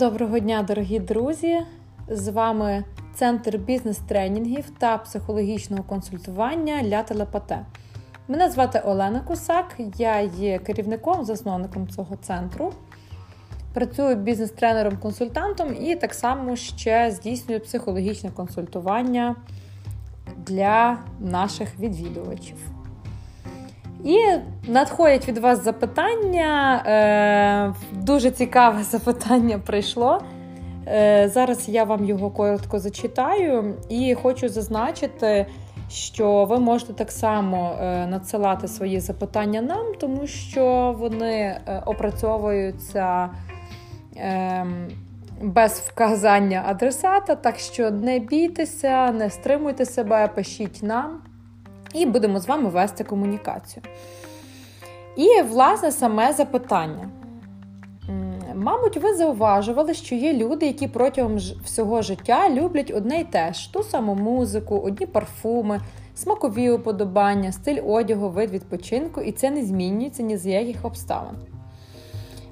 Доброго дня, дорогі друзі! З вами Центр бізнес-тренінгів та психологічного консультування для телепате. Мене звати Олена Кусак, я є керівником, засновником цього центру. Працюю бізнес-тренером-консультантом і так само ще здійснюю психологічне консультування для наших відвідувачів. І надходять від вас запитання. Е, Дуже цікаве запитання прийшло. Е, Зараз я вам його коротко зачитаю і хочу зазначити, що ви можете так само е, надсилати свої запитання нам, тому що вони е, опрацьовуються. Е, без вказання адресата, так що не бійтеся, не стримуйте себе, пишіть нам і будемо з вами вести комунікацію. І, власне, саме запитання. Мабуть, ви зауважували, що є люди, які протягом всього життя люблять одне й те ж: ту саму музику, одні парфуми, смакові уподобання, стиль одягу, вид відпочинку, і це не змінюється ні з яких обставин.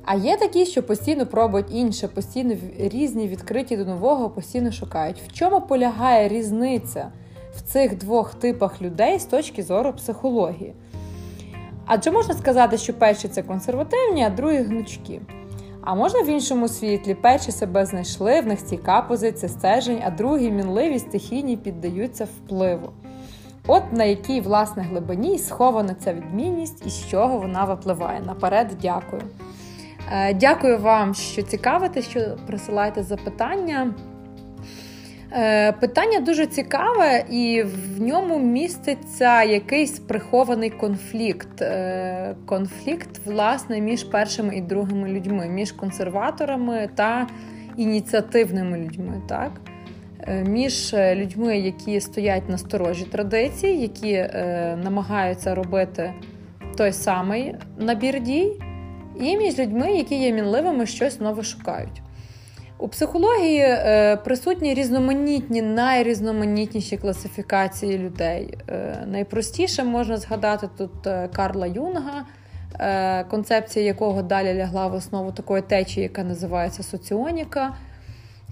А є такі, що постійно пробують інше, постійно різні відкриті до нового, постійно шукають. В чому полягає різниця в цих двох типах людей з точки зору психології? Адже можна сказати, що перші це консервативні, а другі гнучкі. А можна в іншому світлі перші себе знайшли, в них стійка позиція стежень, а другі мінливі, стихійні піддаються впливу. От на якій власне глибині схована ця відмінність і з чого вона випливає. Наперед, дякую. Е, дякую вам, що цікавите, що присилаєте запитання. Е, питання дуже цікаве, і в ньому міститься якийсь прихований конфлікт. Е, конфлікт, власне, між першими і другими людьми, між консерваторами та ініціативними людьми. так? Між людьми, які стоять на сторожі традицій, які намагаються робити той самий набір дій і між людьми, які є мінливими, щось нове шукають. У психології е, присутні різноманітні, найрізноманітніші класифікації людей. Е, найпростіше можна згадати тут е, Карла Юнга, е, концепція якого далі лягла в основу такої течії, яка називається соціоніка,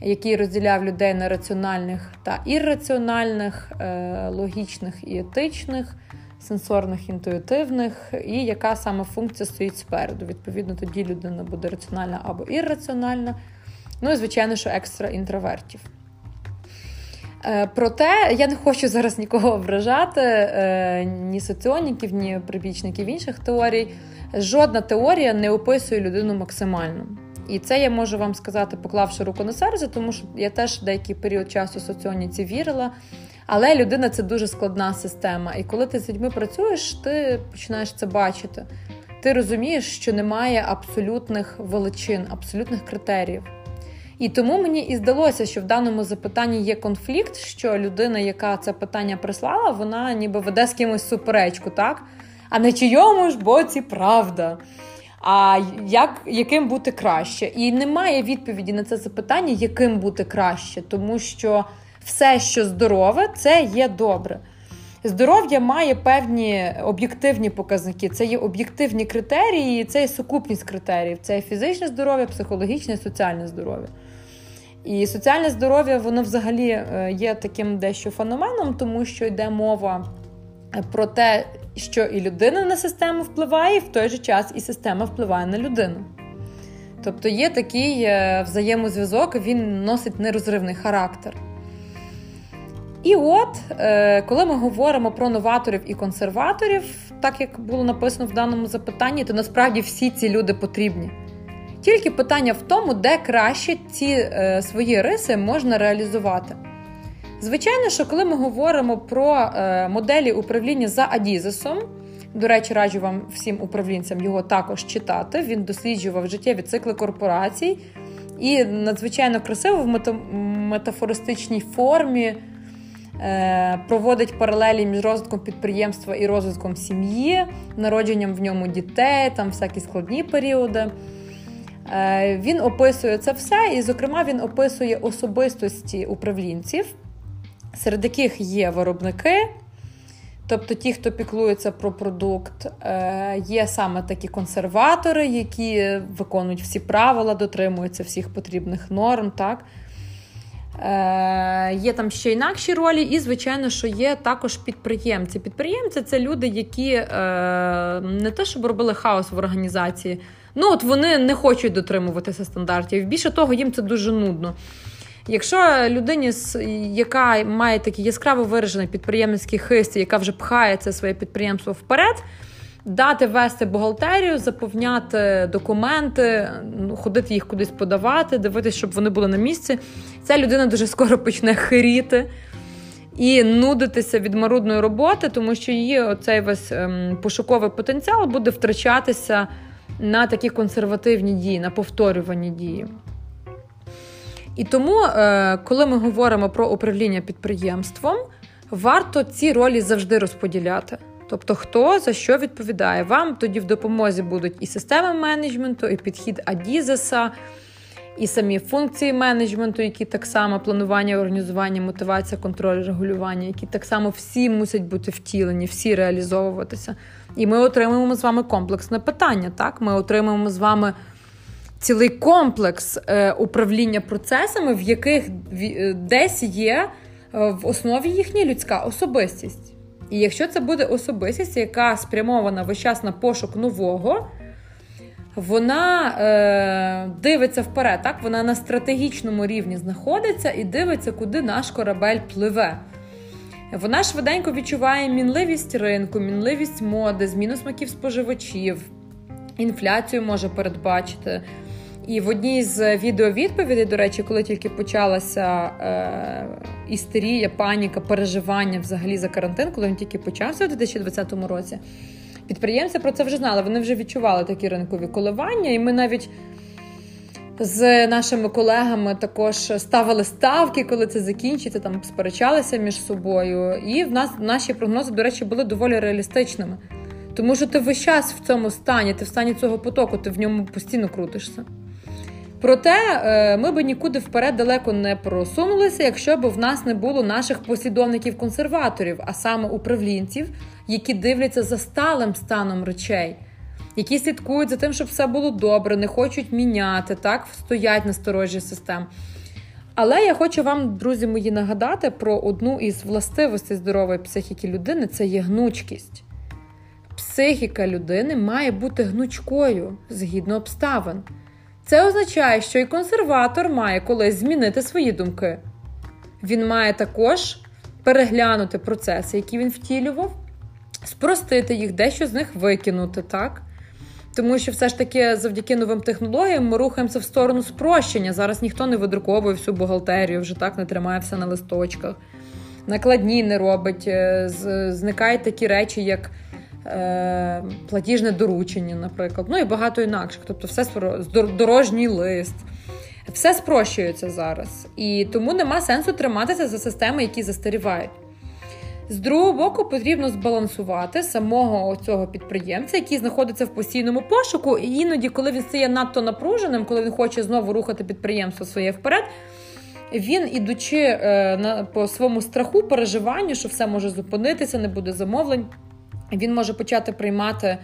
який розділяв людей на раціональних та ірраціональних, е, логічних і етичних сенсорних, інтуїтивних, і яка саме функція стоїть спереду. Відповідно, тоді людина буде раціональна або ірраціональна. Ну і, звичайно, що екстра інтровертів. Е, проте я не хочу зараз нікого ображати, е, ні соціоніків, ні прибічників інших теорій. Жодна теорія не описує людину максимально. І це я можу вам сказати, поклавши руку на серце, тому що я теж деякий період часу соціоніці вірила. Але людина це дуже складна система. І коли ти з людьми працюєш, ти починаєш це бачити. Ти розумієш, що немає абсолютних величин, абсолютних критеріїв. І тому мені і здалося, що в даному запитанні є конфлікт, що людина, яка це питання прислала, вона ніби веде з кимось суперечку, так? А на чийому ж боці правда. А як, яким бути краще? І немає відповіді на це запитання, яким бути краще, тому що все, що здорове, це є добре. Здоров'я має певні об'єктивні показники, це є об'єктивні критерії, це є сукупність критеріїв. Це є фізичне здоров'я, психологічне соціальне здоров'я. І соціальне здоров'я, воно взагалі е, є таким дещо феноменом, тому що йде мова е, про те, що і людина на систему впливає, і в той же час і система впливає на людину. Тобто є такий е, взаємозв'язок, він носить нерозривний характер. І от, е, коли ми говоримо про новаторів і консерваторів, так як було написано в даному запитанні, то насправді всі ці люди потрібні. Тільки питання в тому, де краще ці е, свої риси можна реалізувати. Звичайно, що коли ми говоримо про е, моделі управління за Адізесом, до речі, раджу вам всім управлінцям його також читати. Він досліджував життєві цикли корпорацій і надзвичайно красиво в метафористичній формі. Е, проводить паралелі між розвитком підприємства і розвитком сім'ї, народженням в ньому дітей, там всякі складні періоди. Е, він описує це все, і, зокрема, він описує особистості управлінців, серед яких є виробники, Тобто ті, хто піклується про продукт, е, є саме такі консерватори, які виконують всі правила, дотримуються всіх потрібних норм. так? Е, є там ще інакші ролі, і, звичайно, що є також підприємці. Підприємці це люди, які е, не те, щоб робили хаос в організації. Ну, от вони не хочуть дотримуватися стандартів. Більше того, їм це дуже нудно. Якщо людині, яка має такий яскраво виражений підприємницький хист, яка вже пхає це своє підприємство вперед, дати вести бухгалтерію, заповняти документи, ну, ходити їх кудись подавати, дивитися, щоб вони були на місці, ця людина дуже скоро почне хиріти. І нудитися від марудної роботи, тому що її оцей весь ем, пошуковий потенціал буде втрачатися на такі консервативні дії, на повторювані дії. І тому, е, коли ми говоримо про управління підприємством, варто ці ролі завжди розподіляти. Тобто, хто за що відповідає. Вам тоді в допомозі будуть і системи менеджменту, і підхід Адізеса, і самі функції менеджменту, які так само планування, організування, мотивація, контроль, регулювання, які так само всі мусять бути втілені, всі реалізовуватися. І ми отримуємо з вами комплексне питання. Так, ми отримуємо з вами цілий комплекс е, управління процесами, в яких е, десь є е, в основі їхня людська особистість. І якщо це буде особистість, яка спрямована весь час на пошук нового, вона е, дивиться вперед, так? вона на стратегічному рівні знаходиться і дивиться, куди наш корабель пливе. Вона швиденько відчуває мінливість ринку, мінливість моди, зміну смаків споживачів, інфляцію може передбачити. І в одній з відеовідповідей, до речі, коли тільки почалася е, істерія, паніка, переживання взагалі за карантин, коли він тільки почався у 2020 році, підприємці про це вже знали. Вони вже відчували такі ринкові коливання, і ми навіть. З нашими колегами також ставили ставки, коли це закінчиться, там сперечалися між собою. І в нас наші прогнози, до речі, були доволі реалістичними. Тому що ти весь час в цьому стані, ти в стані цього потоку, ти в ньому постійно крутишся. Проте е, ми би нікуди вперед далеко не просунулися, якщо б в нас не було наших послідовників-консерваторів, а саме управлінців, які дивляться за сталим станом речей, які слідкують за тим, щоб все було добре, не хочуть міняти, так стоять на сторожі систем. Але я хочу вам, друзі мої, нагадати про одну із властивостей здорової психіки людини це є гнучкість. Психіка людини має бути гнучкою згідно обставин. Це означає, що і консерватор має колись змінити свої думки. Він має також переглянути процеси, які він втілював, спростити їх, дещо з них викинути, так? Тому що все ж таки завдяки новим технологіям ми рухаємося в сторону спрощення. Зараз ніхто не видруковує всю бухгалтерію, вже так не тримає все на листочках. Накладні не робить, е, зникають такі речі, як платіжне доручення, наприклад, ну і багато інакших. Тобто, все дорожній лист. Все спрощується зараз. І тому нема сенсу триматися за системи, які застарівають. З другого боку, потрібно збалансувати самого цього підприємця, який знаходиться в постійному пошуку, і іноді, коли він стає надто напруженим, коли він хоче знову рухати підприємство своє вперед, він, ідучи е, на, по своєму страху, переживанню, що все може зупинитися, не буде замовлень він може почати приймати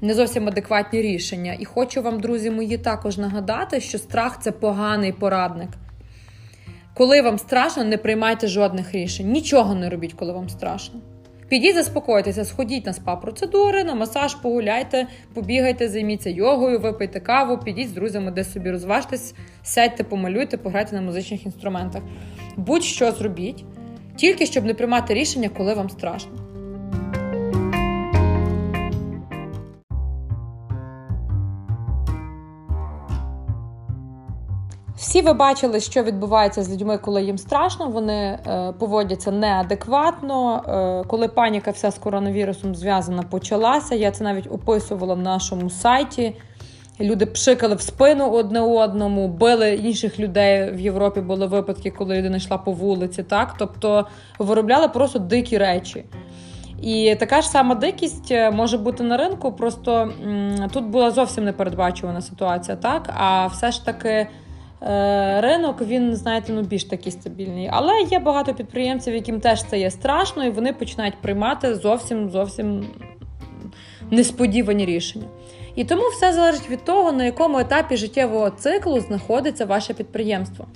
не зовсім адекватні рішення. І хочу вам, друзі мої, також нагадати, що страх це поганий порадник. Коли вам страшно, не приймайте жодних рішень. Нічого не робіть, коли вам страшно. Підіть, заспокойтеся, сходіть на спа-процедури, на масаж, погуляйте, побігайте, займіться йогою, випийте каву, підіть з друзями, десь собі розважтесь, сядьте, помалюйте, пограйте на музичних інструментах. Будь-що зробіть, тільки щоб не приймати рішення, коли вам страшно. Всі ви бачили, що відбувається з людьми, коли їм страшно. Вони е, поводяться неадекватно. Е, коли паніка вся з коронавірусом зв'язана почалася. Я це навіть описувала в нашому сайті. Люди пшикали в спину одне одному, били інших людей в Європі. Були випадки, коли людина йшла по вулиці. Так, тобто виробляли просто дикі речі. І така ж сама дикість е, може бути на ринку. Просто тут була зовсім непередбачувана ситуація, так а все ж таки ринок він, знаєте, ну більш такий стабільний. Але є багато підприємців, яким теж це є страшно, і вони починають приймати зовсім зовсім несподівані рішення. І тому все залежить від того, на якому етапі життєвого циклу знаходиться ваше підприємство.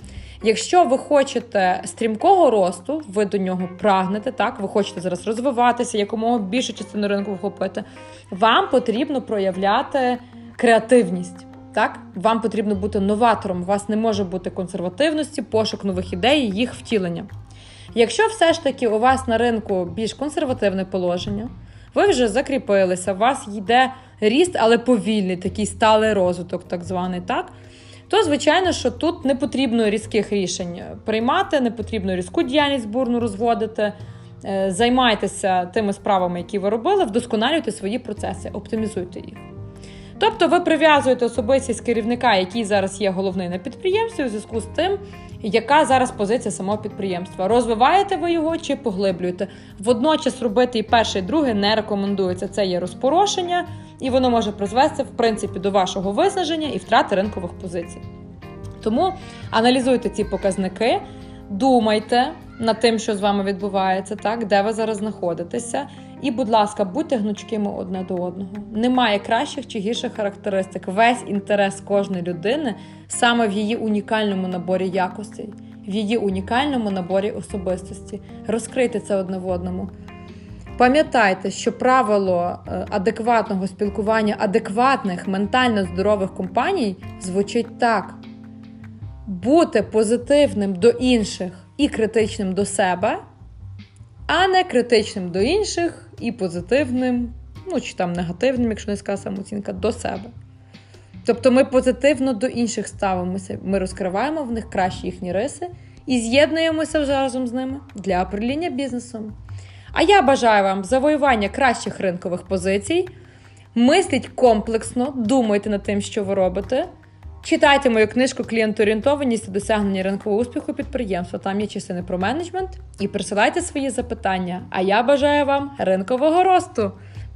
Якщо ви хочете стрімкого росту, ви до нього прагнете, так, ви хочете зараз розвиватися, якомога більшу частину ринку вхопити, вам потрібно проявляти креативність. Так, вам потрібно бути новатором. У вас не може бути консервативності, пошук нових ідей, їх втілення. Якщо все ж таки у вас на ринку більш консервативне положення, ви вже закріпилися, у вас йде ріст, але повільний, такий сталий розвиток, так званий, так? То, звичайно, що тут не потрібно різких рішень приймати, не потрібно різку діяльність бурну розводити. Е, займайтеся тими справами, які ви робили, вдосконалюйте свої процеси, оптимізуйте їх. Тобто ви прив'язуєте особистість керівника, який зараз є головний на підприємстві, у зв'язку з тим, яка зараз позиція самого підприємства. Розвиваєте ви його чи поглиблюєте. Водночас робити і перше, і друге не рекомендується. Це є розпорошення, і воно може призвести в принципі до вашого виснаження і втрати ринкових позицій. Тому аналізуйте ці показники, думайте над тим, що з вами відбувається, так, де ви зараз знаходитеся. І, будь ласка, будьте гнучкими одне до одного. Немає кращих чи гірших характеристик. Весь інтерес кожної людини саме в її унікальному наборі якостей, в її унікальному наборі особистості. Розкрийте це одне в одному. Пам'ятайте, що правило е, адекватного спілкування адекватних ментально здорових компаній звучить так: бути позитивним до інших і критичним до себе, а не критичним до інших і позитивним, ну чи там негативним, якщо сказати самооцінка, до себе. Тобто ми позитивно до інших ставимося, ми розкриваємо в них кращі їхні риси і з'єднуємося вже разом з ними для управління бізнесом. А я бажаю вам завоювання кращих ринкових позицій. Мисліть комплексно, думайте над тим, що ви робите. Читайте мою книжку Клієнтоорієнтованість та досягнення ринкового успіху підприємства. Там є частини про менеджмент. І присилайте свої запитання. А я бажаю вам ринкового росту.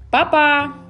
Па-па!